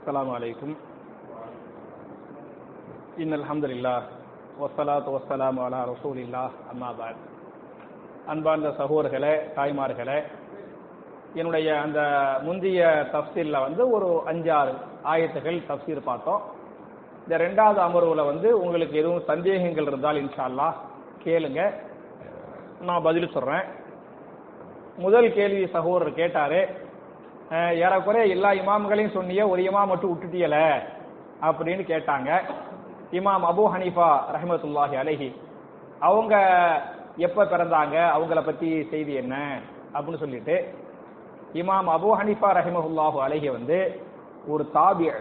السلام عليكم إن الحمد لله والصلاة والسلام على رسول الله أما بعد அன்பார்ந்த சகோதரர்களே தாய்மார்களே என்னுடைய அந்த முந்தைய தப்சீல்ல வந்து ஒரு அஞ்சாறு ஆயத்துகள் தப்சீர் பார்த்தோம் இந்த ரெண்டாவது அமர்வுல வந்து உங்களுக்கு எதுவும் சந்தேகங்கள் இருந்தால் இன்ஷா அல்லாஹ் கேளுங்க நான் பதில் சொல்றேன் முதல் கேள்வி சகோதரர் கேட்டாரு அஹ், ஏறக்குறைய எல்லா இமாம்களையும் சொன்னியே ஒரு இமாம் மட்டும் விட்டுட்டியல? அப்படின்னு கேட்டாங்க. இமாம் அபூ ஹனீஃபா ரஹமத்துல்லாஹி அலஹி அவங்க எப்ப பிறந்தாங்க? அவங்கள பத்தி செய்தி என்ன? அப்படின்னு சொல்லிட்டு இமாம் அபூ ஹனீஃபா ரஹிமஹுல்லாஹு அலஹி வந்து ஒரு தாபிய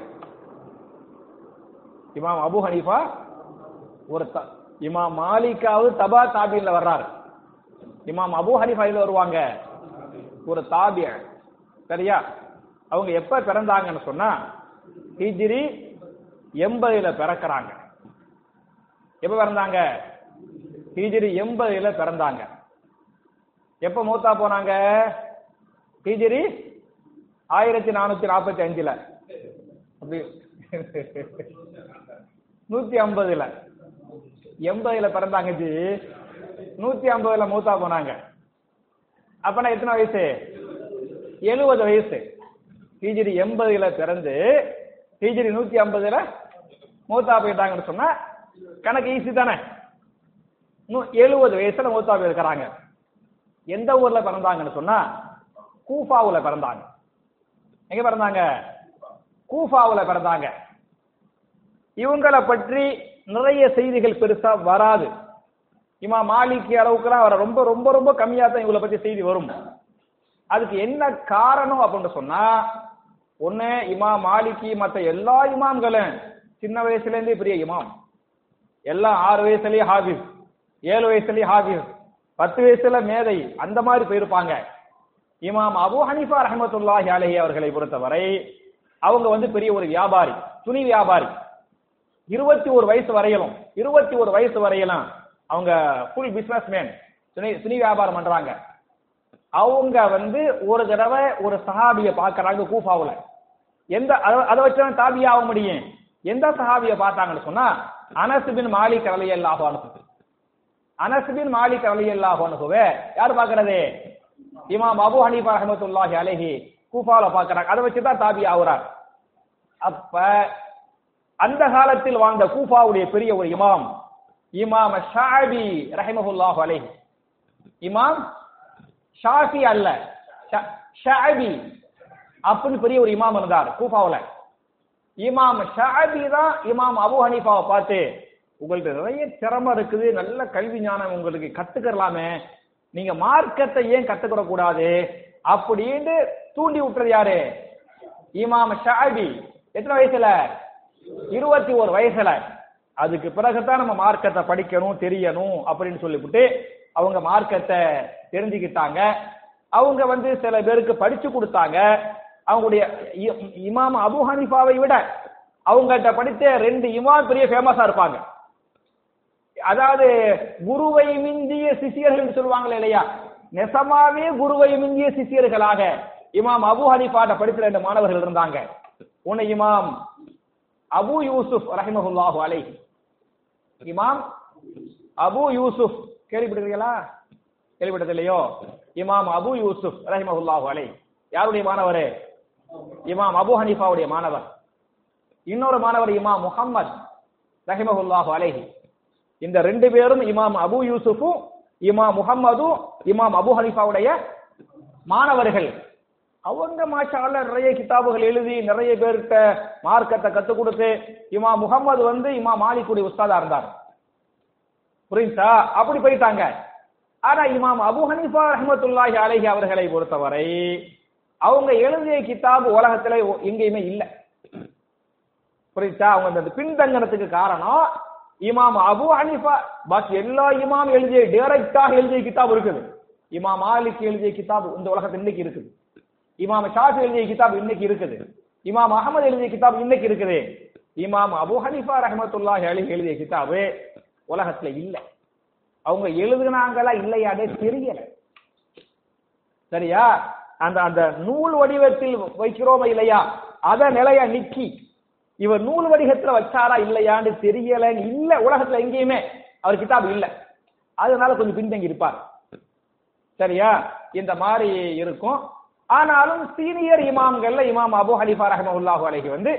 இமாம் அபு ஹனீஃபா ஒரு த- இமாம் மாலிக்காவது தபா தாபியில் வர்றாரு. இமாம் அபு ஹனீஃபா இதுல வருவாங்க? ஒரு தாபிய சரியா? அவங்க எப்ப பிறந்தாங்கன்னு சொன்னா ஹிஜ்ரி எண்பதுல பிறக்கறாங்க. எப்ப பிறந்தாங்க? ஹிஜ்ரி எண்பதுல பிறந்தாங்க. எப்ப மூத்தா போனாங்க? ஹிஜ்ரி ஆயிரத்தி நானூத்தி நாற்பத்தி அஞ்சுல. அப்படி. நூத்தி ஐம்பதுல. எண்பதுல பிறந்தாங்க ஜி. நூத்தி ஐம்பதுல மூத்தா போனாங்க. அப்பனா எத்தனை வயசு? எழுபது வயசு. ஹிஜிரி எண்பதுல பிறந்து ஹிஜிரி நூத்தி ஐம்பதுல மூத்தா போயிட்டாங்கன்னு சொன்னா கணக்கு ஈஸி தானே? எழுபது வயசுல மூத்தா போயிருக்கிறாங்க. எந்த ஊர்ல பிறந்தாங்கன்னு சொன்னா கூஃபாவுல பிறந்தாங்க. எங்க பிறந்தாங்க? கூஃபாவுல பிறந்தாங்க. இவங்களை பற்றி நிறைய செய்திகள் பெருசா வராது. இமா மாலிக்கு அளவுக்குலாம் வர ரொம்ப ரொம்ப ரொம்ப கம்மியா தான் இவங்களை பத்தி செய்தி வரும். அதுக்கு என்ன காரணம் அப்படின்னு சொன்னா ஒன்னு இமா மாலிகி மற்ற எல்லா இமாம்களும் சின்ன வயசுல இருந்தே பெரிய இமாம். எல்லாம் ஆறு வயசுலயே ஹாபிஸ் ஏழு வயசுலயே ஹாபிஸ் பத்து வயசுல மேதை அந்த மாதிரி போயிருப்பாங்க. இமாம் அபு ஹனிஃபா ரஹமத்துல்லாஹி அலஹி அவர்களை பொறுத்தவரை அவங்க வந்து பெரிய ஒரு வியாபாரி துணி வியாபாரி. இருபத்தி ஒரு வயசு வரையிலும் இருபத்தி ஒரு வயசு வரையிலும் அவங்க ஃபுல் பிசினஸ் மேன் துணி துணி வியாபாரம் பண்றாங்க. அவங்க வந்து ஒரு தடவை ஒரு சஹாபிய பாக்குறாங்க கூஃபாவுல. எந்த அதை வச்சு தான் தாபியா ஆக முடியும். எந்த சஹாபிய பார்த்தாங்கன்னு சொன்னா அனசுபின் மாலிக் அலை அன்ஹு. அனசுபின் பின் மாலிக் ரலியல்லாஹு அன்ஹுவே யார் பாக்குறது இமாம் அபு ஹனீஃபா ரஹ்மத்துல்லாஹி அலஹி கூஃபாவில் பாக்குறாங்க அதை வச்சு தான் தாபி ஆகுறார். அப்ப அந்த காலத்தில் வாழ்ந்த கூஃபாவுடைய பெரிய ஒரு இமாம் இமாம் ஷாபி ரஹிமஹுல்லாஹு அலஹி. இமாம் ஷாஃபி அல்ல. ஷாபி. அப்படின்னு பெரிய ஒரு இமாம் இருந்தார் கூஃபாவில். இமாம் ஷாபி தான் இமாம் அபு ஹனீஃபாவை பார்த்து உங்கள்கிட்ட நிறைய திறமை இருக்குது நல்ல கல்வி ஞானம் உங்களுக்கு கத்துக்கலாமே நீங்க மார்க்கத்தை ஏன் கத்துக்கிட கூடாது? அப்படின்னு தூண்டி விட்டுறது யாரு? இமாம் ஷாபி. எத்தனை வயசுல? இருபத்தி ஒரு வயசுல. அதுக்கு பிறகுதான் நம்ம மார்க்கத்தை படிக்கணும் தெரியணும் அப்படின்னு சொல்லிவிட்டு அவங்க மார்க்கத்தை தெரிஞ்சுக்கிட்டாங்க. அவங்க வந்து சில பேருக்கு படிச்சு கொடுத்தாங்க. அவங்களுடைய இமாம் அபு ஹனிஃபாவை விட அவங்கள்ட்ட படித்த ரெண்டு இமாம் பெரிய ஃபேமஸா இருப்பாங்க. அதாவது குருவை மிஞ்சிய சிஷியர்கள் சொல்லுவாங்களே இல்லையா? நெசமாவே குருவை மிஞ்சிய சிஷியர்களாக இமாம் அபு ஹனிஃபாட்ட படித்த ரெண்டு மாணவர்கள் இருந்தாங்க. உன்னை இமாம் அபு யூசுப் ரஹிமஹுல்லாஹு அலை இமாம் அபு யூசுப் கேள்விப்பட்டிருக்கீங்களா? கேள்விப்பட்டது இல்லையோ இமாம் அபு யூசுப் ரஹிமஹுல்லாஹு அலை. யாருடைய மாணவர்? இமாம் அபு ஹனீஃபாவுடைய மாணவர். இன்னொரு மாணவர் இமாம் முகம்மது ரஹிமஹுல்லாஹு அலைஹி இந்த ரெண்டு பேரும் இமாம் அபு யூசுஃபும் இமாம் முகம்மதும் இமாம் அபு ஹனீஃபாவுடைய மாணவர்கள். அவங்க மாஷா நிறைய கிதாபுகள் எழுதி நிறைய பேர்கிட்ட மார்க்கத்தை கற்றுக் கொடுத்து இமாம் முகம்மது வந்து இமாம் மாலிக்குடி உஸ்தாதா இருந்தார். புரியுதா? அப்படி போயிட்டாங்க. ஆனா இமாம் அபு ஹனீஃபா ரஹமத்துல்லாஹி அலஹி அவர்களை பொறுத்தவரை அவங்க எழுதிய கிதாபு உலகத்துல எங்கேயுமே இல்ல. புரியுதா? அவங்க அந்த பின்தங்கனத்துக்கு காரணம் இமாம் அபு ஹனீஃபா பாக்கி எல்லா இமாம் எழுதிய டைரக்டாக எழுதிய கிதாப் இருக்குது. இமாம் மாலிக் எழுதிய கிதாப் இந்த உலகத்துல இன்னைக்கு இருக்குது. இமாம் ஷாஃபி எழுதிய கிதாப் இன்னைக்கு இருக்குது. இமாம் அகமது எழுதிய கிதாப் இன்னைக்கு இருக்குது. இமாம் அபு ஹனீஃபா ரஹமத்துல்லாஹி அலி எழுதிய கிதாபு உலகத்துல இல்லை. அவங்க எழுதுனாங்களா இல்லையாடே தெரியல. சரியா? அந்த அந்த நூல் வடிவத்தில் வைக்கிறோமா இல்லையா? அத நிலைய நிக்கி. இவர் நூல் வடிகத்துல வச்சாரா இல்லையான்னு தெரியல இல்ல. உலகத்துல எங்கேயுமே அவர் கிதாப் இல்ல. அதனால கொஞ்சம் பின்தங்கி இருப்பார். சரியா? இந்த மாதிரி இருக்கும். ஆனாலும் சீனியர் இமாம்கள்ல இமாம் அபு ஹனிஃபா ரஹமஹுல்லாஹு அலைஹி வந்து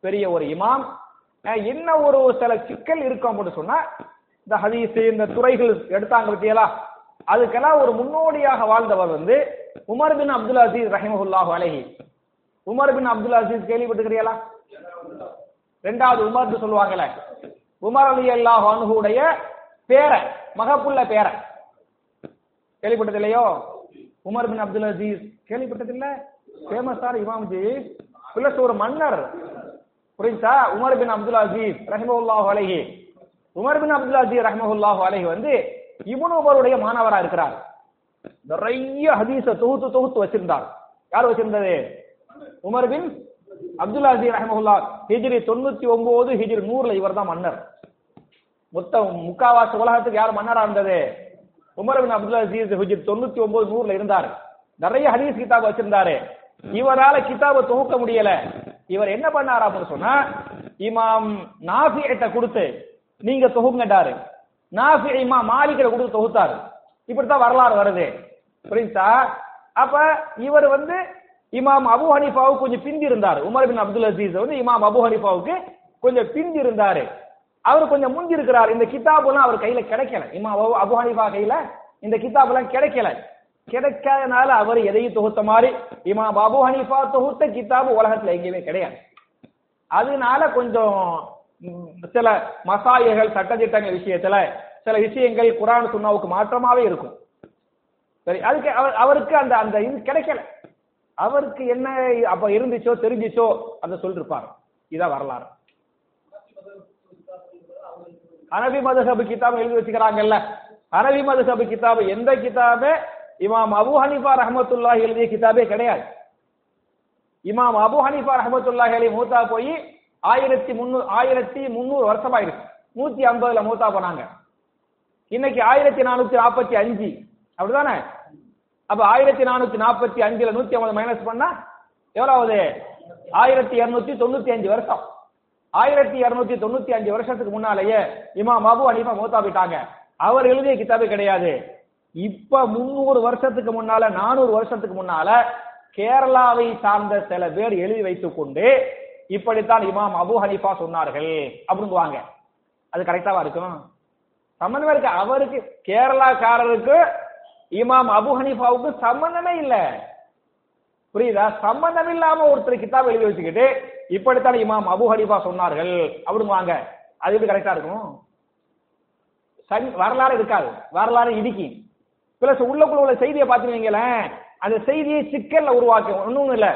பெரிய ஒரு இமாம். என்ன ஒரு சில சிக்கல் இருக்கும் அப்படின்னு சொன்னா இந்த ஹதீஸ் இந்த துறைகள் எடுத்தாங்க பத்தியலா? அதுக்கெல்லாம் ஒரு முன்னோடியாக வாழ்ந்தவர் வந்து உமர் பின் அப்துல் அசீஸ் ரஹிமஹுல்லாஹு அலஹி. உமர் பின் அப்துல் அசீஸ் கேள்விப்பட்டுக்கிறீங்களா ரெண்டாவது உமர்னு சொல்லுவாங்கல்ல. உமர் அலி அல்லாஹ் அனுகுடைய பேர மகப்புள்ள பேர. கேள்விப்பட்டது இல்லையோ உமர் பின் அப்துல் அசீஸ் கேள்விப்பட்டது இல்ல ஃபேமஸான இமாம்ஜி பிளஸ் ஒரு மன்னர். புரிஞ்சா உமர் பின் அப்துல் அசீஸ் ரஹிமஹுல்லாஹு அலஹி. உமர் பின் அப்துல் அசீஸ் அலைஹி வந்து இப்னு உமருடைய மாணவரா இருக்கிறார். நிறைய ஹதீஸ தொகுத்து தொகுத்து வச்சிருந்தார். யார் வச்சிருந்தது? உமர் பின் அப்துல் அசீஸ் ரஹமஹுல்லா ஹிஜ்ரி தொண்ணூத்தி ஒன்பது ஹிஜ்ரி நூறுல இவர் தான் மன்னர். மொத்த முக்காவாசி உலகத்துக்கு யார் மன்னரா இருந்தது? உமர் பின் அப்துல் அசீஸ் ஹிஜ்ரி தொண்ணூத்தி ஒன்பது நூறுல இருந்தார். நிறைய ஹதீஸ் கிதாப் வச்சிருந்தாரு. இவரால கிதாப தொகுக்க முடியல. இவர் என்ன பண்ணார் அப்படின்னு சொன்னா இமாம் நாஃபியிட்ட கொடுத்து நீங்க தொகுங்கட்டாரு நாஃபி இமாம் மாலிகிட்ட கொடுத்து தொகுத்தாரு. இப்படித்தான் வரலாறு வருது. புரியுதா? அப்ப இவர் வந்து இமாம் அபு ஹனிஃபாவுக்கு கொஞ்சம் பிந்தி இருந்தார் உமர் பின் அப்துல் அசீஸ் வந்து இமாம் அபு ஹனிஃபாவுக்கு கொஞ்சம் பிந்தி இருந்தாரு அவர் கொஞ்சம் முந்தி இருக்கிறார் இந்த கிதாபெல்லாம் அவர் கையில கிடைக்கல. இமாம் அபு- ஹனிஃபா கையில இந்த கிதாபெல்லாம் கிடைக்கல. கிடைக்காதனால அவர் எதையும் தொகுத்த மாதிரி இமாம் அபு ஹனிஃபா தொகுத்த கிதாபு உலகத்துல எங்கேயுமே கிடையாது. அதனால கொஞ்சம் சில மசாயைகள் சட்டத்திட்டங்கள் விஷயத்துல சில விஷயங்கள் குரான் சுண்ணாவுக்கு மாற்றமாவே இருக்கும். சரி அதுக்கு அவர் அவருக்கு அந்த அந்த இது கிடைக்கல. அவருக்கு என்ன அப்ப இருந்துச்சோ தெரிஞ்சிச்சோ அதை சொல்லிருப்பார். இதான் வரலாறு. ஹனபி மதுஹபு கிதாப் எழுதி வச்சுக்கிறாங்கல்ல. ஹனபி மதுஹபு கிதாப் எந்த கிதாபே? இமாம் அபு ஹனிஃபா ரஹமத்துல்லாஹி எழுதிய கிதாபே கிடையாது. இமாம் அபு ஹனிஃபா ரஹமத்துல்லாஹி அலி மூத்தா போய் ஆயிரத்தி முன்னூறு ஆயிரத்தி முந்நூறு வருஷமா இருக்கு நூத்தி ஐம்பதுல மூத்தா போனாங்க. இன்னைக்கு ஆயிரத்தி நானூத்தி நாற்பத்தி அஞ்சு. அப்படிதானே அப்ப ஆயிரத்தி நானூத்தி நாற்பத்தி அஞ்சுல நூத்தி ஐம்பது மைனஸ் பண்ணா எவ்வளவு? ஆகுது ஆயிரத்தி இருநூத்தி தொண்ணூத்தி அஞ்சு வருஷம். ஆயிரத்தி இருநூத்தி தொண்ணூத்தி அஞ்சு வருஷத்துக்கு முன்னாலேயே இமாம் அபு அனிமா மூத்தா போயிட்டாங்க. அவர் எழுதிய கிதாபே கிடையாது. இப்ப முன்னூறு வருஷத்துக்கு முன்னால நானூறு வருஷத்துக்கு முன்னால கேரளாவை சார்ந்த சில பேர் எழுதி வைத்துக் கொண்டு இப்படித்தான் இமாம் அபு ஹனீஃபா சொன்னார்கள். அப்படிங்குவாங்க. அது கரெக்டாவா இருக்கும்? சம்பந்தமே இருக்கு. அவருக்கு கேரளாக்காரருக்கு இமாம் அபு ஹனீஃபாவுக்கு சம்பந்தமே இல்ல. புரியுதா? சம்பந்தம் இல்லாம ஒருத்தர் கிதாப் எழுதி வச்சுக்கிட்டு இப்படித்தான் இமாம் அபு ஹனீஃபா சொன்னார்கள். அப்படிங்குவாங்க. அது எப்படி கரெக்டா இருக்கும்? சன் வரலாறு இருக்காது. வரலாறு இடிக்கி. பிளஸ் உள்ளக்குள்ள உள்ள செய்தியை பாத்துருவீங்களேன் அந்த செய்தியை சிக்கல்ல உருவாக்கும். ஒன்றும் இல்லை.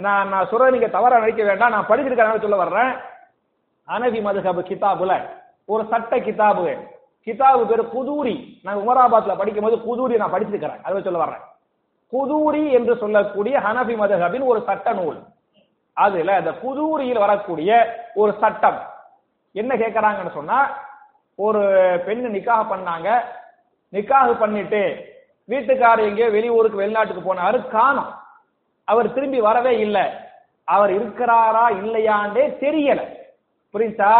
நான் நான் சொல்றதை நீங்க தவறா நினைக்க வேண்டாம். நான் படிச்சிருக்கேன் சொல்ல வர்றேன். அனபி மதுகபு கிதாபுல ஒரு சட்ட கிதாபு. கிதாபு பேரு குதூரி. நான் உமராபாத்ல படிக்கும் போது குதூரி நான் படிச்சிருக்கிறேன். அதை சொல்ல வர்றேன். குதூரி என்று சொல்லக்கூடிய ஹனபி மதுஹபின் ஒரு சட்ட நூல். அதுல அந்த குதூரியில் வரக்கூடிய ஒரு சட்டம். என்ன கேட்கறாங்கன்னு சொன்னா ஒரு பெண்ணு நிக்காக பண்ணாங்க. நிக்காக பண்ணிட்டு வீட்டுக்காரர் எங்கேயோ வெளியூருக்கு வெளிநாட்டுக்கு போனாரு. காணோம். அவர் திரும்பி வரவே இல்லை. அவர் இருக்கிறாரா இல்லையாண்டே தெரியல. புரியுதா?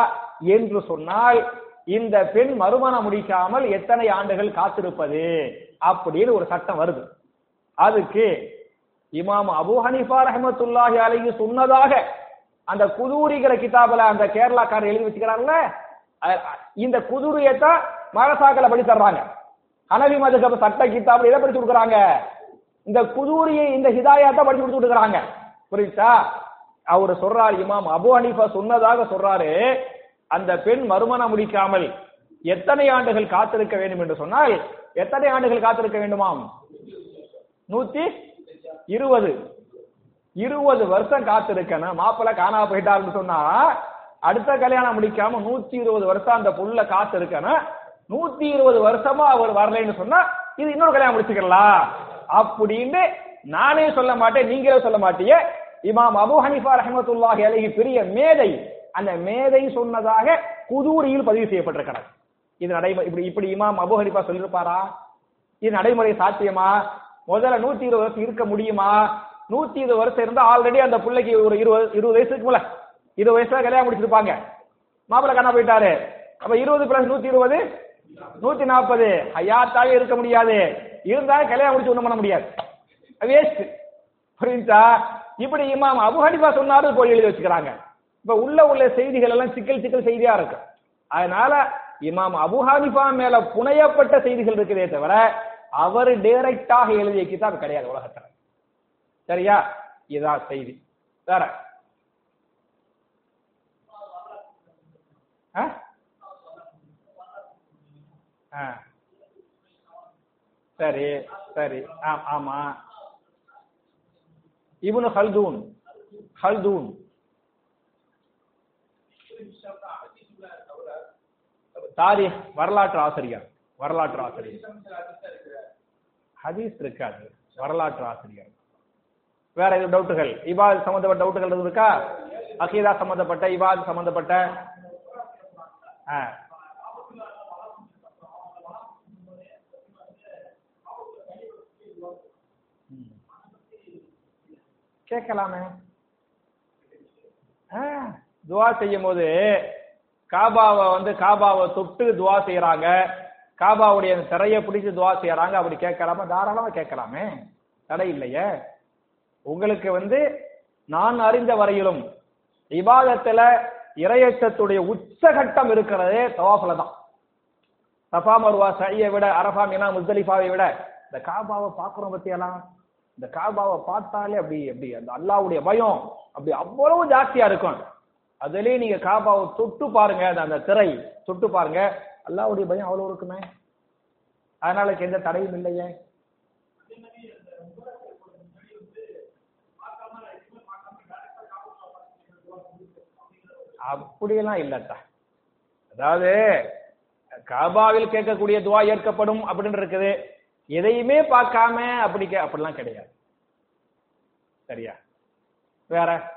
என்று சொன்னால் இந்த பெண் மறுமணம் முடிக்காமல் எத்தனை ஆண்டுகள் காத்திருப்பது? அப்படின்னு ஒரு சட்டம் வருது. அதுக்கு இமாம் அபு ஹனிஃபா ரஹமத்துல்லாஹி அலைஹி சொன்னதாக அந்த குதூரிகிற கிதாபில் அந்த கேரளாக்காரர் எழுதி வச்சுக்கிறாங்கல்ல? இந்த குதூரியத்தான் மகசாக்களை படி தர்றாங்க ஹனவி மதுகப சட்ட கிதாபில் எதை படிச்சு கொடுக்குறாங்க. இந்த குதூரியை இந்த ஹிதாயத்தை படிச்சு கொடுத்து கொடுக்குறாங்க புரியுதா? அவர் சொல்றார் இமாம் அபு அனிஃபா சொன்னதாக சொல்றாரு அந்த பெண் மறுமணம் முடிக்காமல் எத்தனை ஆண்டுகள் காத்திருக்க வேண்டும் என்று சொன்னால் எத்தனை ஆண்டுகள் காத்திருக்க வேண்டுமாம்? நூத்தி இருபது. இருபது வருஷம் காத்திருக்கணும். மாப்பிள்ளை காணா போயிட்டாருன்னு சொன்னா அடுத்த கல்யாணம் முடிக்காம நூத்தி இருபது வருஷம் அந்த புள்ள காத்திருக்கணும். நூத்தி இருபது வருஷமா அவர் வரலைன்னு சொன்னா இது இன்னொரு கல்யாணம் முடிச்சுக்கலாம் அப்படின்னு நானே சொல்ல மாட்டேன் நீங்களே சொல்ல மாட்டீங்க. இமாம் அபு ஹனிஃபா ரஹமத்துல்லாஹி அலைஹி பெரிய மேதை. அந்த மேதை சொன்னதாக குதூரியில் பதிவு செய்யப்பட்டிருக்கிறது. இது நடைமுறை இப்படி இப்படி இமாம் அபு ஹனிஃபா சொல்லியிருப்பாரா இது நடைமுறை சாத்தியமா? முதல்ல நூத்தி இருபது வருஷம் இருக்க முடியுமா? நூத்தி இருபது வருஷம் இருந்தா ஆல்ரெடி அந்த பிள்ளைக்கு ஒரு இருபது இருபது வயசு இருக்கும்ல இருபது வயசுல கல்யாணம் முடிச்சிருப்பாங்க. மாப்பிள்ள காணா போயிட்டாரு. அப்ப இருபது பிளஸ் நூத்தி இருபது? நூத்தி நாற்பது ஹயாத்தாவே இருக்க முடியாது. இருந்தாலும் கல்யாணம் முடிச்சு ஒன்றும் பண்ண முடியாது. வேஸ்ட் புரியுதா? இப்படி இமாம் அபு ஹனிஃபா சொன்னாரு போய் எழுதி வச்சுக்கிறாங்க. இப்ப உள்ள உள்ள செய்திகள் எல்லாம் சிக்கல் சிக்கல் செய்தியா இருக்கு. அதனால இமாம் அபு ஹனிஃபா மேல புனையப்பட்ட செய்திகள் இருக்குதே தவிர அவர் டைரக்டாக எழுதிய கிதாப் கிடையாது உலகத்துல. சரியா? இதான் செய்தி. வேற? ஆ? ஆ. சரி சரி. ஆ- ஆமா. இவனு ஹல்தூன் ஹல்தூன். தாரி வரலாற்று ஆசிரியர் வரலாற்று ஆசிரியர். ஹதீஸ் இருக்காது வரலாற்று ஆசிரியர். வேற எதுவும் டவுட்டுகள்? இபாத் சம்பந்தப்பட்ட டவுட்டுகள் எதுவும் இருக்கா? அகீதா சம்பந்தப்பட்ட இபாத் சம்பந்தப்பட்ட. ஆ. ம். கேட்கலாமே. ஆ, துவா செய்யும் போது காபாவை வந்து காபாவை தொட்டு துவா செய்யறாங்க காபாவுடைய அந்த திரையை பிடிச்சு துவா செய்யறாங்க அப்படி கேட்கலாமா? தாராளமா கேட்கலாமே. தடை இல்லையே. உங்களுக்கு வந்து நான் அறிந்த வரையிலும் இபாதத்துல இரையச்சத்துடைய உச்சகட்டம் இருக்கிறதே தவாஃபில தான். சஃபா மருவா சையை விட அரஃபா மினா முஸ்தலிஃபாவை விட இந்த காபாவை பார்க்குறோம் பத்தியெல்லாம் இந்த காபாவை பார்த்தாலே அப்படி அப்படி அந்த அல்லாவுடைய பயம் அப்படி அவ்வளவு ஜாஸ்தியா இருக்கும். அதுலயே நீங்க காபாவை தொட்டு பாருங்க அந்த அந்த திரை தொட்டு பாருங்க. அல்லாவுடைய பயம் அவ்வளவு இருக்குமே? அதனால எந்த தடையும் இல்லையே. அப்படியெல்லாம் இல்லத்தா. அதாவது காபாவில் கேட்கக்கூடிய துவா ஏற்கப்படும் அப்படின்னு இருக்குது. எதையுமே பார்க்காம அப்படி அப்படிலாம் கிடையாது. சரியா? வேற?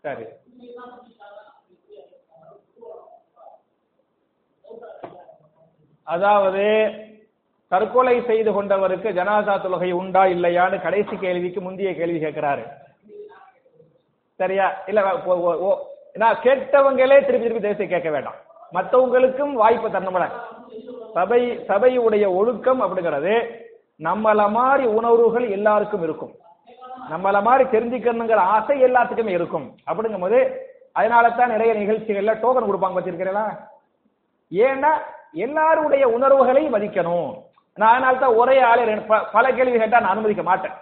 சரி. அதாவது தற்கொலை செய்து கொண்டவருக்கு ஜனாதா தொலகை உண்டா இல்லையான்னு கடைசி கேள்விக்கு முந்தைய கேள்வி கேட்கிறாரு. சரியா? இல்ல ஓ- ஓ- ஓ- நான் கேட்டவங்களே திருப்பி திருப்பி தேசிய கேட்க வேண்டாம். மற்றவங்களுக்கும் வாய்ப்பு தரணும்ல சபை சபையுடைய ஒழுக்கம் அப்படிங்கிறது நம்மள மாதிரி உணர்வுகள் எல்லாருக்கும் இருக்கும். நம்மள மாதிரி தெரிஞ்சுக்கணுங்கிற ஆசை எல்லாத்துக்குமே இருக்கும். அப்படிங்கும் போது அதனால தான் நிறைய நிகழ்ச்சிகள்ல டோக்கன் கொடுப்பாங்க வச்சிருக்கிறீங்களா ஏன்னா எல்லாருடைய உணர்வுகளை மதிக்கணும். நான் அதனால தான் ஒரே ஆளே ப- பல கேள்வி கேட்டா நான் அனுமதிக்க மாட்டேன்.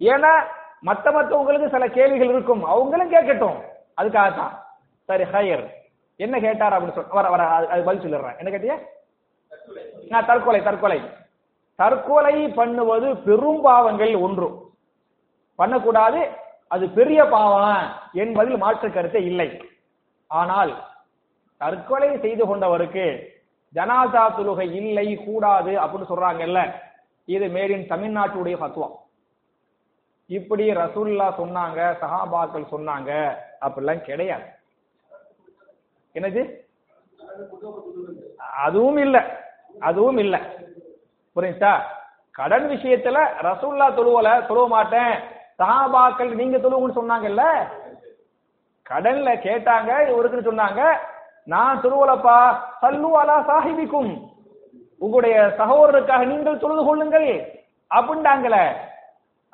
ஏன்னா மற்ற மற்றவங்களுக்கு சில கேள்விகள் இருக்கும். அவங்களும் கேட்கட்டும். அதுக்காகத்தான். சரி ஹையர் என்ன கேட்டார் அப்படின்னு சொல் வர வர அது- பதில் சொல்லிடுறேன். என்ன கேட்டியா? நான் தற்கொலை தற்கொலை. தற்கொலை பண்ணுவது பெரும் பாவங்கள் ஒன்று. பண்ணக்கூடாது அது பெரிய பாவம் என்பதில் மாற்று கருத்தே இல்லை. ஆனால் தற்கொலை செய்து கொண்டவருக்கு ஜனாதா தொழுகை இல்லை கூடாது அப்படின்னு சொல்றாங்கல்ல. இது மேரின் தமிழ்நாட்டுடைய ஃபத்வா. இப்படி ரசூல்லா சொன்னாங்க சஹாபாக்கள் சொன்னாங்க அப்படிலாம் கிடையாது. என்னது? அதுவும் இல்ல. அதுவும் இல்ல. புரியுதா கடன் விஷயத்துல ரசூல்லா தொழுவல தொழுவ மாட்டேன். சஹாபாக்கள் நீங்க தொழுவுன்னு சொன்னாங்கல்ல? கடன்ல கேட்டாங்க இவருக்குன்னு சொன்னாங்க. நான் தொழுவலப்பா சல்லு அலா சாஹிபிக்கும். உங்களுடைய சகோதரருக்காக நீங்கள் தொழுது கொள்ளுங்கள் அப்படின்ட்டாங்களே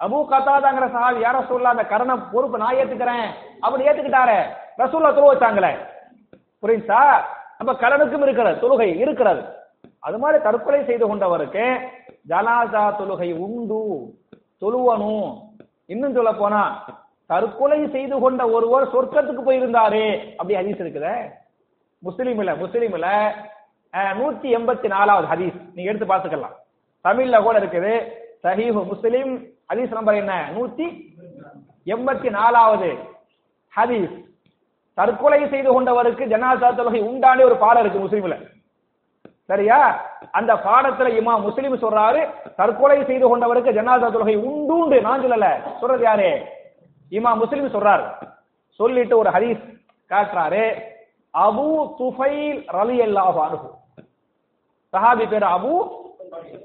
அபு கத்தாதாங்கிற சஹாபி யார சொல்ல அந்த கரண பொறுப்பு நான் ஏத்துக்கிறேன். அப்படி ஏத்துக்கிட்டாரு. ரசூல்லா தொழுவ வச்சாங்களே. புரியுதா அப்ப கடனுக்கும் இருக்கிறது தொழுகை இருக்கிறது. அது மாதிரி தற்கொலை செய்து கொண்டவருக்கு ஜனாசா தொழுகை உண்டு. தொழுவனும் இன்னும் சொல்ல போனா தற்கொலை செய்து கொண்ட ஒருவர் சொர்க்கத்துக்கு போயிருந்தாரு அப்படி ஹதீஸ் இருக்குதே. முஸ்லீம்ல முஸ்லீம்ல அஹ், நூத்தி எண்பத்தி நாலாவது ஹதீஸ். நீங்க எடுத்து பார்த்துக்கலாம். தமிழ்ல கூட இருக்குது சஹீஹ் முஸ்லீம் ஹதீஸ் நம்பர் என்ன? நூத்தி எண்பத்தி நாலாவது ஹதீஸ். தற்கொலை செய்து கொண்டவருக்கு ஜனாசா தொழுகை உண்டானே ஒரு பாடம் இருக்கு முஸ்லீம்ல. சரியா? அந்த பாடத்துல இமா முஸ்லீம் சொல்றாரு தற்கொலை செய்து கொண்டவருக்கு ஜனாசா தொழுகை உண்டு நான் சொல்லல. சொல்றது யாரு? இமா முஸ்லீம் சொல்றாரு. சொல்லிட்டு ஒரு ஹரீஸ் காட்டுறாரு. அபு துஃபைல் ரலி அல்லாஹு அனுகு சஹாபி பேர் அபு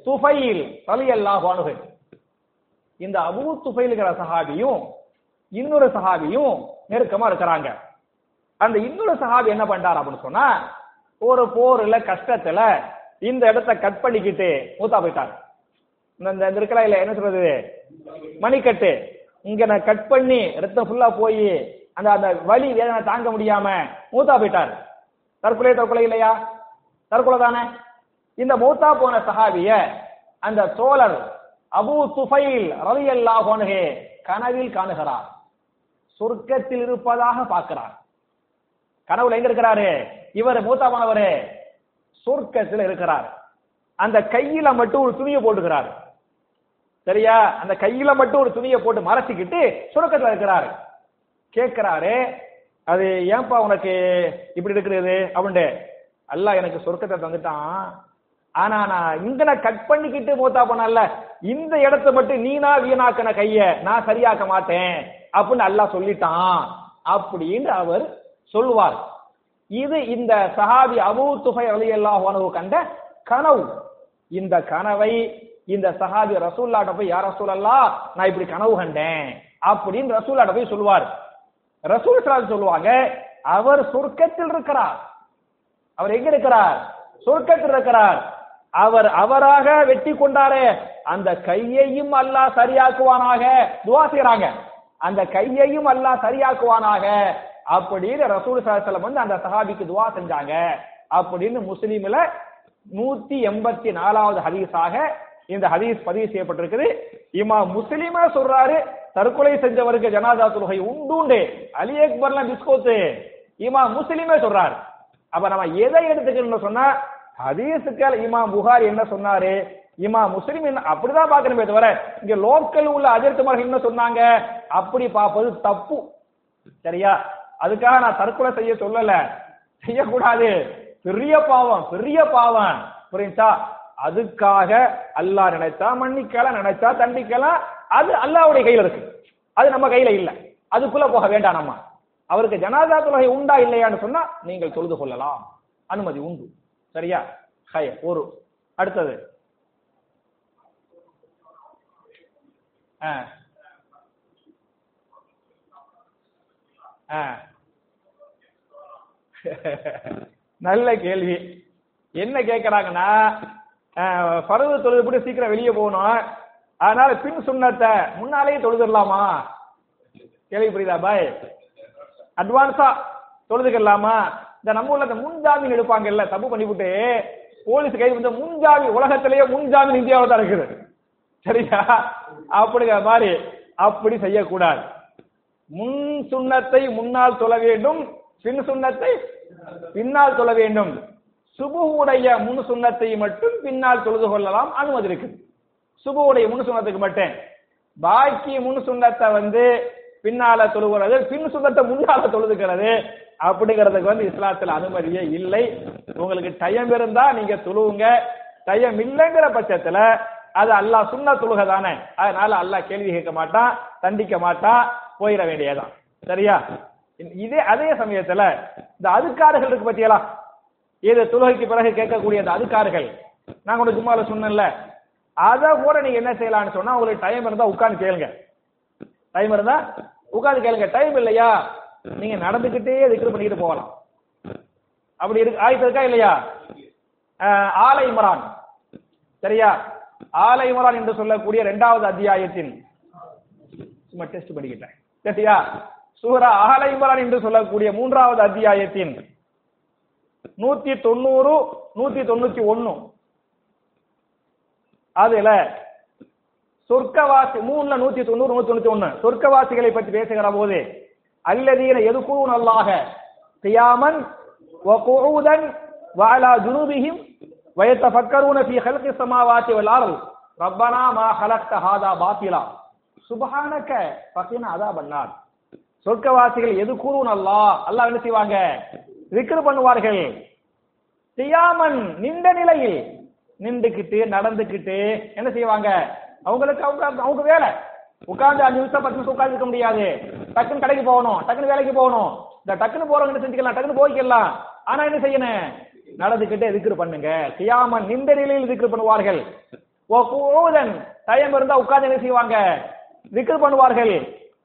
துஃபைல் ரலியல்லாஹு அனுகு இந்த அபூ துஃபைல்ங்கிற சஹாபியும் இன்னொரு சஹாபியும் நெருக்கமா இருக்கிறாங்க. அந்த இன்னொரு சஹாபி என்ன பண்றாரு அப்படின்னு சொன்னா ஒரு போர்ல கஷ்டத்துல இந்த இடத்த கட் பண்ணிக்கிட்டு மூத்தா போயிட்டார். இந்த இந்த இல்ல என்ன சொல்றது? மணிக்கட்டு. இங்க நான் கட் பண்ணி ரத்தம் ஃபுல்லா போய் அந்த அந்த வலி வேதனை தாங்க முடியாம மூத்தா போயிட்டார். தற்கொலை தற்கொலை இல்லையா? தற்கொலை தானே. இந்த மூத்தா போன சஹாபிய அந்த சோழர் அபு துஃபைல் ரவி அன்ஹு கனவில் காணுகிறார். சொர்க்கத்தில் இருப்பதாக பார்க்கிறார். கனவுல எங்க இருக்கிறாரு? இவர் மூத்தாமானவர் சொர்க்கத்தில் இருக்கிறார். அந்த கையில மட்டும் ஒரு துணியை போட்டுக்கிறாரு. சரியா? அந்த கையில மட்டும் ஒரு துணியை போட்டு மறைச்சிக்கிட்டு சுரக்கத்துல இருக்கிறாரு. கேட்கிறாரு அது ஏன்பா உனக்கு இப்படி இருக்கிறது? அப்படின்ட்டு அல்ல எனக்கு சொர்க்கத்தை தந்துட்டான். ஆனா நான் இங்க நான் கட் பண்ணிக்கிட்டு மூத்தா பண்ணல இந்த இடத்த மட்டும் நீனா வீணாக்கின கைய நான் சரியாக்க மாட்டேன். அப்படின்னு அல்லாஹ் சொல்லிட்டான். அப்படின்னு அவர் சொல்லுவார். இது இந்த சஹாபி அபு துஃபை அலி அல்லாஹ் கண்ட கனவு. இந்த கனவை இந்த சஹாபி ரசூல்லாட்ட போய் யார் ரசூலல்லா நான் இப்படி கனவு கண்டேன். அப்படின்னு ரசூல்லாட்ட போய் சொல்லுவார். ரசூல் ஸல்லல்லாஹு சொல்லுவாங்க அவர் சொர்க்கத்தில் இருக்கிறார். அவர் எங்க இருக்கிறார்? சொர்க்கத்தில் இருக்கிறார். அவர் அவராக வெட்டி கொண்டாரே. அந்த கையையும் அல்லாஹ் சரியாக்குவானாக. துவா செய்யறாங்க அந்த கையையும் அல்லாஹ் சரியாக்குவானாக. அப்படின்னு ரசூல் சலம் வந்து அந்த சஹாபிக்கு துவா செஞ்சாங்க. அப்படின்னு முஸ்லீம்ல நூத்தி எண்பத்தி நாலாவது ஹதீஸாக இந்த ஹதீஸ் பதிவு செய்யப்பட்டிருக்குது. இமா முஸ்லீமா சொல்றாரு தற்கொலை செஞ்சவருக்கு ஜனாதா தொழுகை உண்டு அலி அக்பர்லாம் பிஸ்கோத்து. இமா முஸ்லீமே சொல்றாரு. அப்ப நம்ம எதை எடுத்துக்கணும்னு சொன்னா ஹதீஸுக்கள் இமா புகாரி என்ன சொன்னாரு? இமா முஸ்லிம் என்ன அப்படிதான் பாக்கணுமே தவிர இங்க லோக்கல் உள்ள அதிர்த்தமாக என்ன சொன்னாங்க? அப்படி பார்ப்பது தப்பு. சரியா? அதுக்காக நான் தற்கொலை செய்ய சொல்லல. செய்யக்கூடாது. பெரிய பாவம் பெரிய பாவம். புரியுதா? அதுக்காக அல்லாஹ் நினைச்சா மன்னிக்கலாம் நினைச்சா தண்டிக்கலாம் அது அல்லாஹ்வுடைய கையில இருக்கு. அது நம்ம கையில இல்ல. அதுக்குள்ள போக வேண்டாம் நம்ம. அவருக்கு ஜனாதா தொலகை உண்டா இல்லையான்னு சொன்னா நீங்கள் தொழுது கொள்ளலாம். அனுமதி உண்டு. சரியா? ஹய ஒரு. அடுத்தது. ஆ ஆ நல்ல கேள்வி. என்ன கேக்குறாங்கன்னா பருவ தொழுது போட்டு சீக்கிரம் வெளியே போகணும். அதனால பின் சுண்ணத்தை முன்னாலேயே தொழுதுடலாமா? கேள்வி புரியுதா பாய்? அட்வான்ஸா தொழுதுக்கலாமா? இந்த நம்ம ஊர்ல இந்த முன்ஜாமீன் எடுப்பாங்கல்ல தப்பு பண்ணிவிட்டு போலீஸ் கைது வந்து முன்ஜாமீன் உலகத்திலேயே முன்ஜாமீன் இந்தியாவில் தான் இருக்குது. சரியா? அப்படிங்கிற மாதிரி அப்படி செய்யக்கூடாது. முன் சுண்ணத்தை முன்னால் தொழ வேண்டும் பின் சுண்ணத்தை பின்னால் தொழ வேண்டும். சுபுவுடைய முன் சுண்ணத்தை மட்டும் பின்னால் தொழுது கொள்ளலாம் அனுமதி இருக்கு சுபுவுடைய முன் சுண்ணத்துக்கு மட்டும். பாக்கி முன் சுண்ணத்தை வந்து பின்னால தொழுகிறது பின் சுண்ணத்தை முன்னால தொழுதுக்கிறது அப்படிங்கிறதுக்கு வந்து இஸ்லாத்துல அனுமதியே இல்லை. உங்களுக்கு டயம் இருந்தா நீங்க தொழுவுங்க. டயம் இல்லைங்கிற பட்சத்துல அது அல்லாஹ் சுண்ண தொழுக தானே. அதனால அல்லாஹ் கேள்வி கேட்க மாட்டான் தண்டிக்க மாட்டான். போயிட வேண்டியதான் சரியா? இதே அதே சமயத்துல இந்த அதுக்காரர்கள் இருக்கு பத்தியலா இது தொழுகைக்கு பிறகு கேட்கக்கூடிய அந்த அதுக்காரர்கள் நான் கூட ஜும்மால சொன்னேன்ல அதை கூட நீங்க என்ன செய்யலாம்னு சொன்னா உங்களுக்கு டைம் இருந்தா உட்கார்ந்து கேளுங்க. டைம் இருந்தா உட்கார்ந்து கேளுங்க. டைம் இல்லையா? நீங்க நடந்துகிட்டே திக்ரு பண்ணிட்டு போகலாம். அப்படி இருக்கு ஆயத்து இருக்கா இல்லையா? ஆலை இம்ரான். சரியா? ஆலை இம்ரான் என்று சொல்லக்கூடிய இரண்டாவது அத்தியாயத்தின் சும்மா டெஸ்ட் பண்ணிக்கிட்டேன் சரியா? சூரா அகல என்று சொல்லக்கூடிய மூன்றாவது அத்தியாயத்தின் நூத்தி தொண்ணூறு நூத்தி தொண்ணூத்தி ஒன்னு அதுல சொர்க்கவாசி மூணுல நூத்தி தொண்ணூறு நூத்தி தொண்ணூத்தி ஒண்ணு. சொர்க்கவாசிகளை பற்றி பேசுகிற போது அல்லதீன எதுக்கும் நல்லாக கியாமன் வகூதன் வாலா ஜுனூபிஹிம் வயத்தஃபக்கரூன ஃபீ ஹல்கி சமாவாத்தி வல் அர்ல் ரப்பனா மா ஹலக்த ஹாதா சுபஹானக பக்கின அதான் பண்ணார் சொர்க்கவாசிகள் எது கூறுவன் அல்லாஹ்? அல்லா என்ன செய்வாங்க? விக்கிர் பண்ணுவார்கள். தியாமன் நின்ற நிலையில் நின்றுக்கிட்டு நடந்துக்கிட்டு என்ன செய்வாங்க? அவங்களுக்கு அவங்க அவங்க வேலை. உட்காந்து அஞ்சு நிமிஷம் பத்து நிமிஷம் உட்கார்ந்து இருக்க முடியாது. டக்குன்னு கடைக்கு போகணும் டக்குன்னு வேலைக்கு போகணும். இந்த டக்குன்னு போறவங்க செஞ்சுக்கலாம்? டக்குன்னு போய்க்கலாம். ஆனா என்ன செய்யணும்? நடந்துக்கிட்டே திக்ரு பண்ணுங்க. கியாமன் நின்ற நிலையில் திக்ரு பண்ணுவார்கள். ஓ கூதன் தயம் இருந்தா உட்காந்து என்ன செய்வாங்க? திக்ர் பண்ணுவார்கள்.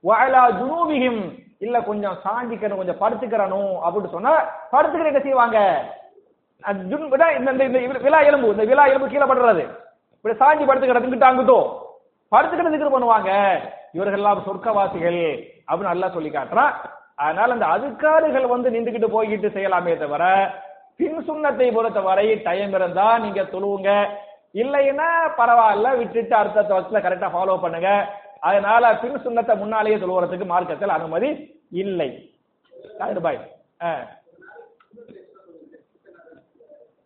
வயலா ஜுனூபிகிம் இல்ல கொஞ்சம் சாஞ்சிக்கணும் கொஞ்சம் படுத்துக்கிறனும் அப்படின்னு சொன்னா படுத்துக்கிற என்ன செய்வாங்க? இந்த விழா எலும்பு இந்த விழா எலும்பு கீழே படுறது. இப்படி சாஞ்சி படுத்துக்கிற இங்கிட்ட அங்கிட்டோ. படுத்துக்கிட்டு திக்ர் பண்ணுவாங்க. இவர்கள் எல்லாம் சொர்க்கவாசிகள் அப்படின்னு நல்லா சொல்லி காட்டுறான். அதனால அந்த அதுக்காறுகள் வந்து நின்றுகிட்டு போய்கிட்டு செய்யலாமே தவிர பின் சுண்ணத்தை பொறுத்தவரை டைம் இருந்தா நீங்க தொழுவுங்க. இல்லைன்னா பரவாயில்ல விட்டுட்டு அடுத்த வச்சுல கரெக்டா ஃபாலோ பண்ணுங்க. அதனால திரு சுண்ணத்தை முன்னாலேயே சொல்லுவதற்கு மார்க்கத்தில் அனுமதி இல்லை. ரூபாய்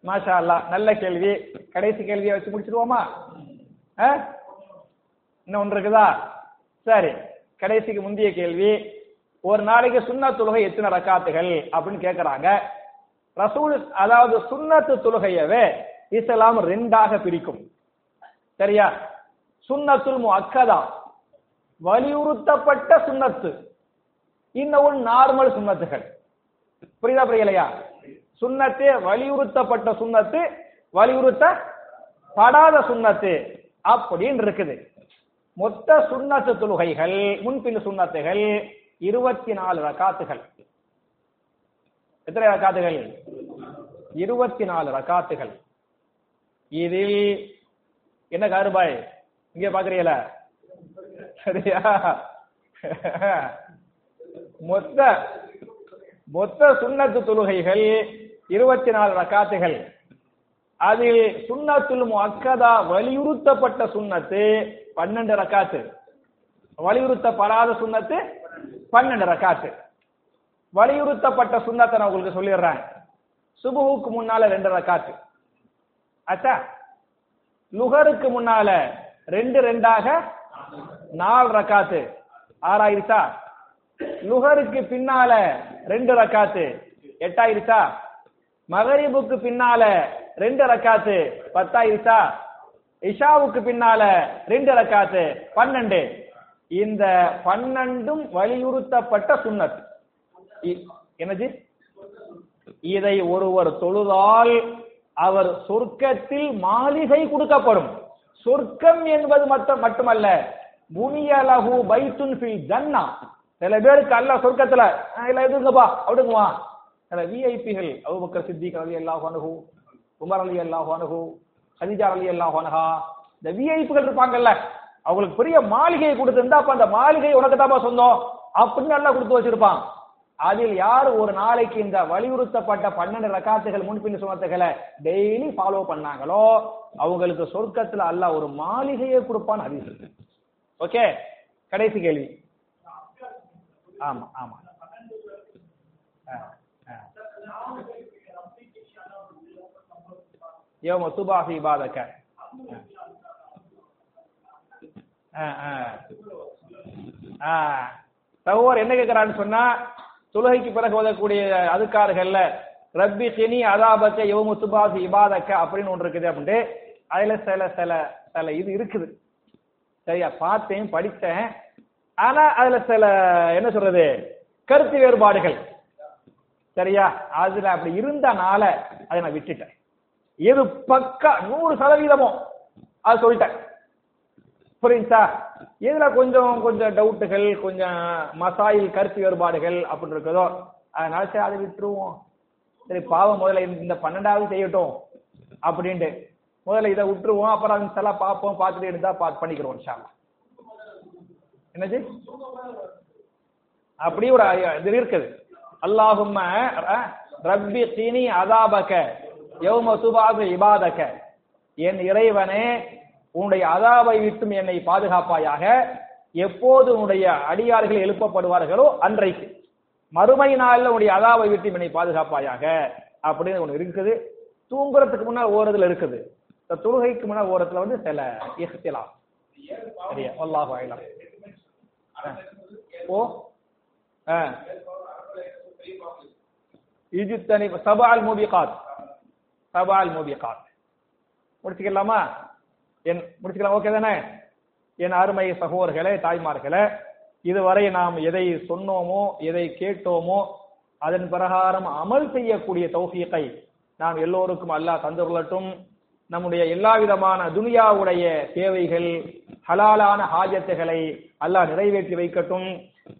மாஷா அல்லாஹ் நல்ல கேள்வி. கடைசி கேள்வியை வச்சு முடிச்சிடுவோமா? ஆ? இன்னும் ஒன்று இருக்குதா? சரி. கடைசிக்கு முந்தைய கேள்வி. ஒரு நாளைக்கு சுன்னத் தொழுகை எத்தனை ரக்காத்துகள் அப்படின்னு கேட்கறாங்க ரசூல் அதாவது சுண்ணத்து தொழுகையவே இஸ்லாம் ரெண்டாக பிரிக்கும். சரியா? சுண்ணத்துல் அக்கதா வலியுறுத்தப்பட்ட சுண்ணத்து. இன்னும் நார்மல் சுண்ணத்துகள். புரியுதா புரியலையா? சுண்ணத்து வலியுறுத்தப்பட்ட சுண்ணத்து வலியுறுத்த படாத சுண்ணத்து அப்படின்னு இருக்குது. மொத்த சுண்ணத்து தொழுகைகள் முன்பின் சுண்ணத்துகள் இருபத்தி நாலு ரகாத்துகள் எத்தனை ரகாத்துகள் இருபத்தி நாலு ரகாத்துகள் இதில் என்ன காருபாய் இங்க பாக்குறீங்களா சரியா? மொத்த மொத்த சுண்ணத்து தொழுகைகள் இருபத்தி நாலு ரக்காத்துகள். அதில் சுண்ணத்துல் அக்கதா வலியுறுத்தப்பட்ட சுண்ணத்து பன்னெண்டு ரக்காத்து. வலியுறுத்தப்படாத சுண்ணத்து பன்னெண்டு ரக்காத்து. வலியுறுத்தப்பட்ட சுண்ணத்தை நான் உங்களுக்கு சொல்லிடுறேன். சுபுவுக்கு முன்னால ரெண்டு ரக்காத்து. அச்சா? லுகருக்கு முன்னால ரெண்டு ரெண்டாக நாலு ரக்காத்து. ஆறாயிருச்சா? லுகருக்கு பின்னால ரெண்டு ரக்காத்து. எட்டாயிருச்சா? மகரிபுக்கு பின்னால ரெண்டு ரக்காத்து. பத்தாயிருச்சா? இஷாவுக்கு பின்னால ரெண்டு ரக்காத்து. பன்னெண்டு. இந்த பன்னெண்டும் வலியுறுத்தப்பட்ட சுன்னத் இ- என்னது? இதை ஒருவர் தொழுதால் அவர் சொர்க்கத்தில் மாளிகை கொடுக்கப்படும். சொர்க்கம் என்பது மட்டும் மட்டுமல்ல புனியலகு பைத்துன் ஃபி ஜன்னா. சில பேருக்கு அல்ல சொர்க்கத்துல "ஆ, இல்ல எதுங்கப்பா அப்படிங்குவா சில விஐபிகள் அபூபக்கர் சித்திக் அலி அல்லாஹ் அனுகு உமர் அலி அல்லாஹ் அனுகு ஹதிஜா அலி அல்லாஹ் அனுஹா இந்த விஐபிகள் இருப்பாங்கல்ல அவங்களுக்கு பெரிய மாளிகையை கொடுத்திருந்தா அப்ப அந்த மாளிகை உனக்கு தாப்பா சொந்தம் அப்படின்னு நல்லா கொடுத்து வச்சிருப்பான். அதில் யார் ஒரு நாளைக்கு இந்த வலியுறுத்தப்பட்ட பன்னெண்டு ரக்காத்துகள் முன்பின் சுமத்துகளை டெய்லி ஃபாலோ பண்ணாங்களோ அவங்களுக்கு சொர்க்கத்துல அல்லாஹ் ஒரு மாளிகையை கொடுப்பான்னு ஹதீஸ் ஓகே கடைசி கேள்வி ஆமா ஆமா ஆ, ஆ. யௌம சகோர் ஆ, ஆ. ஆ. என்ன கேட்கிறான்னு சொன்னா தொழுகைக்கு பிறகு ஓதக்கூடிய அதுக்கார்கள்ல ரப்பி சினி அதாபக்க யௌமு துபாஹி இபாதக்க அப்படின்னு ஒன்று இருக்குது அப்படின்ட்டு அதுல சில சில சில இது இருக்குது சரியா? பார்த்தேன் படித்தேன். ஆனா அதுல சில என்ன சொல்றது கருத்து வேறுபாடுகள். சரியா? அதுல அப்படி இருந்தனால அதை நான் விட்டுட்டேன். எது பக்கா நூறு சதவீதமோ அது சொல்லிட்டேன். புரியுதா? இதுல கொஞ்சம் கொஞ்சம் டவுட்டுகள் கொஞ்சம் மசாயில் கருத்து வேறுபாடுகள் அப்படின்னு இருக்குதோ அதனால சரி அதை விட்டுருவோம். சரி பாவம் முதல்ல இந்த- இந்த பன்னெண்டாவது செய்யட்டும் அப்படின்ட்டு. முதல்ல இதை விட்டுருவோம் அப்புறம் சில பார்ப்போம் பார்த்துட்டு எடுத்தா பார்த்து பண்ணிக்கிறோம் இன்ஷா என்னது? அப்படி ஒரு இது இருக்குது. அல்லாஹும்ம ரப்பி தீனி அதாபக யௌம துபாது இபாதக. என் இறைவனே உன்னுடைய அதாபை விட்டும் என்னை பாதுகாப்பாயாக. எப்போது உன்னுடைய அடியார்கள் எழுப்பப்படுவார்களோ அன்றைக்கு. மறுமை நாளில் உன்னுடைய அதாபை விட்டும் என்னை பாதுகாப்பாயாக. அப்படின்னு ஒன்று இருக்குது. தூங்குறதுக்கு முன்னால் ஓரத்துல இருக்குது. இந்த தொழுகைக்கு முன்னால் ஓரத்துல வந்து சில இஹ்திலாம் சரியா? அல்லாஹ் அலம் ஓ. ஆ. இஜுத்தனி சபால் மூபிகாத். சபால் மூபிகாத். முடிச்சுக்கலாமா? என் முடிச்சுக்கலாம். ஓகே தானே? என் அருமை சகோதரர்களே தாய்மார்களே இதுவரை நாம் எதை சொன்னோமோ எதை கேட்டோமோ அதன் பிரகாரம் அமல் செய்யக்கூடிய தௌஃபீகை நாம் எல்லோருக்கும் அல்லாஹ் தந்துள்ளட்டும் நம்முடைய எல்லா விதமான துனியாவுடைய தேவைகள் ஹலாலான ஹாஜத்துகளை அல்லாஹ் நிறைவேற்றி வைக்கட்டும்.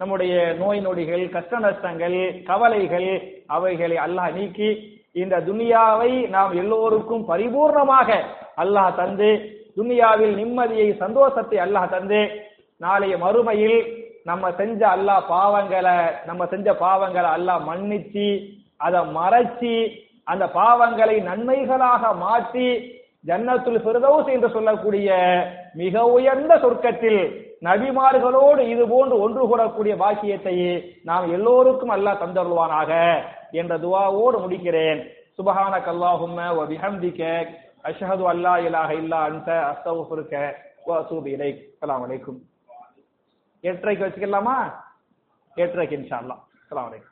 நம்முடைய நோய் நொடிகள் கஷ்ட நஷ்டங்கள் கவலைகள் அவைகளை அல்லாஹ் நீக்கி இந்த துனியாவை நாம் எல்லோருக்கும் பரிபூர்ணமாக அல்லாஹ் தந்து துனியாவில் நிம்மதியை சந்தோஷத்தை அல்லாஹ் தந்து நாளைய மறுமையில் நம்ம செஞ்ச அல்லாஹ் பாவங்களை நம்ம செஞ்ச பாவங்களை அல்லாஹ் மன்னிச்சு அதை மறைச்சி அந்த பாவங்களை நன்மைகளாக மாற்றி ஜன்னத்துல் ஃபிர்தௌஸ் என்று சொல்லக்கூடிய மிக உயர்ந்த சொர்க்கத்தில் நபிமார்களோடு இது போன்று ஒன்று கூடக்கூடிய பாக்கியத்தை நாம் எல்லோருக்கும் அல்லாஹ் தந்தருள்வானாக என்ற துவாவோடு முடிக்கிறேன். சுபஹான அல்லாஹும்ம வ பிஹம்திக அஷ்ஹது அல்லா இலாஹ இல்லா அன்த. அஸ்தக்ஃபிருக வ அத்தூபு இலைக். அஸ்ஸலாமு அலைக்கும். எட்டரைக்கு வச்சுக்கலாமா? எட்டரைக்கு இன்ஷா அல்லாஹ். அஸ்ஸலாமு அலைக்கும்.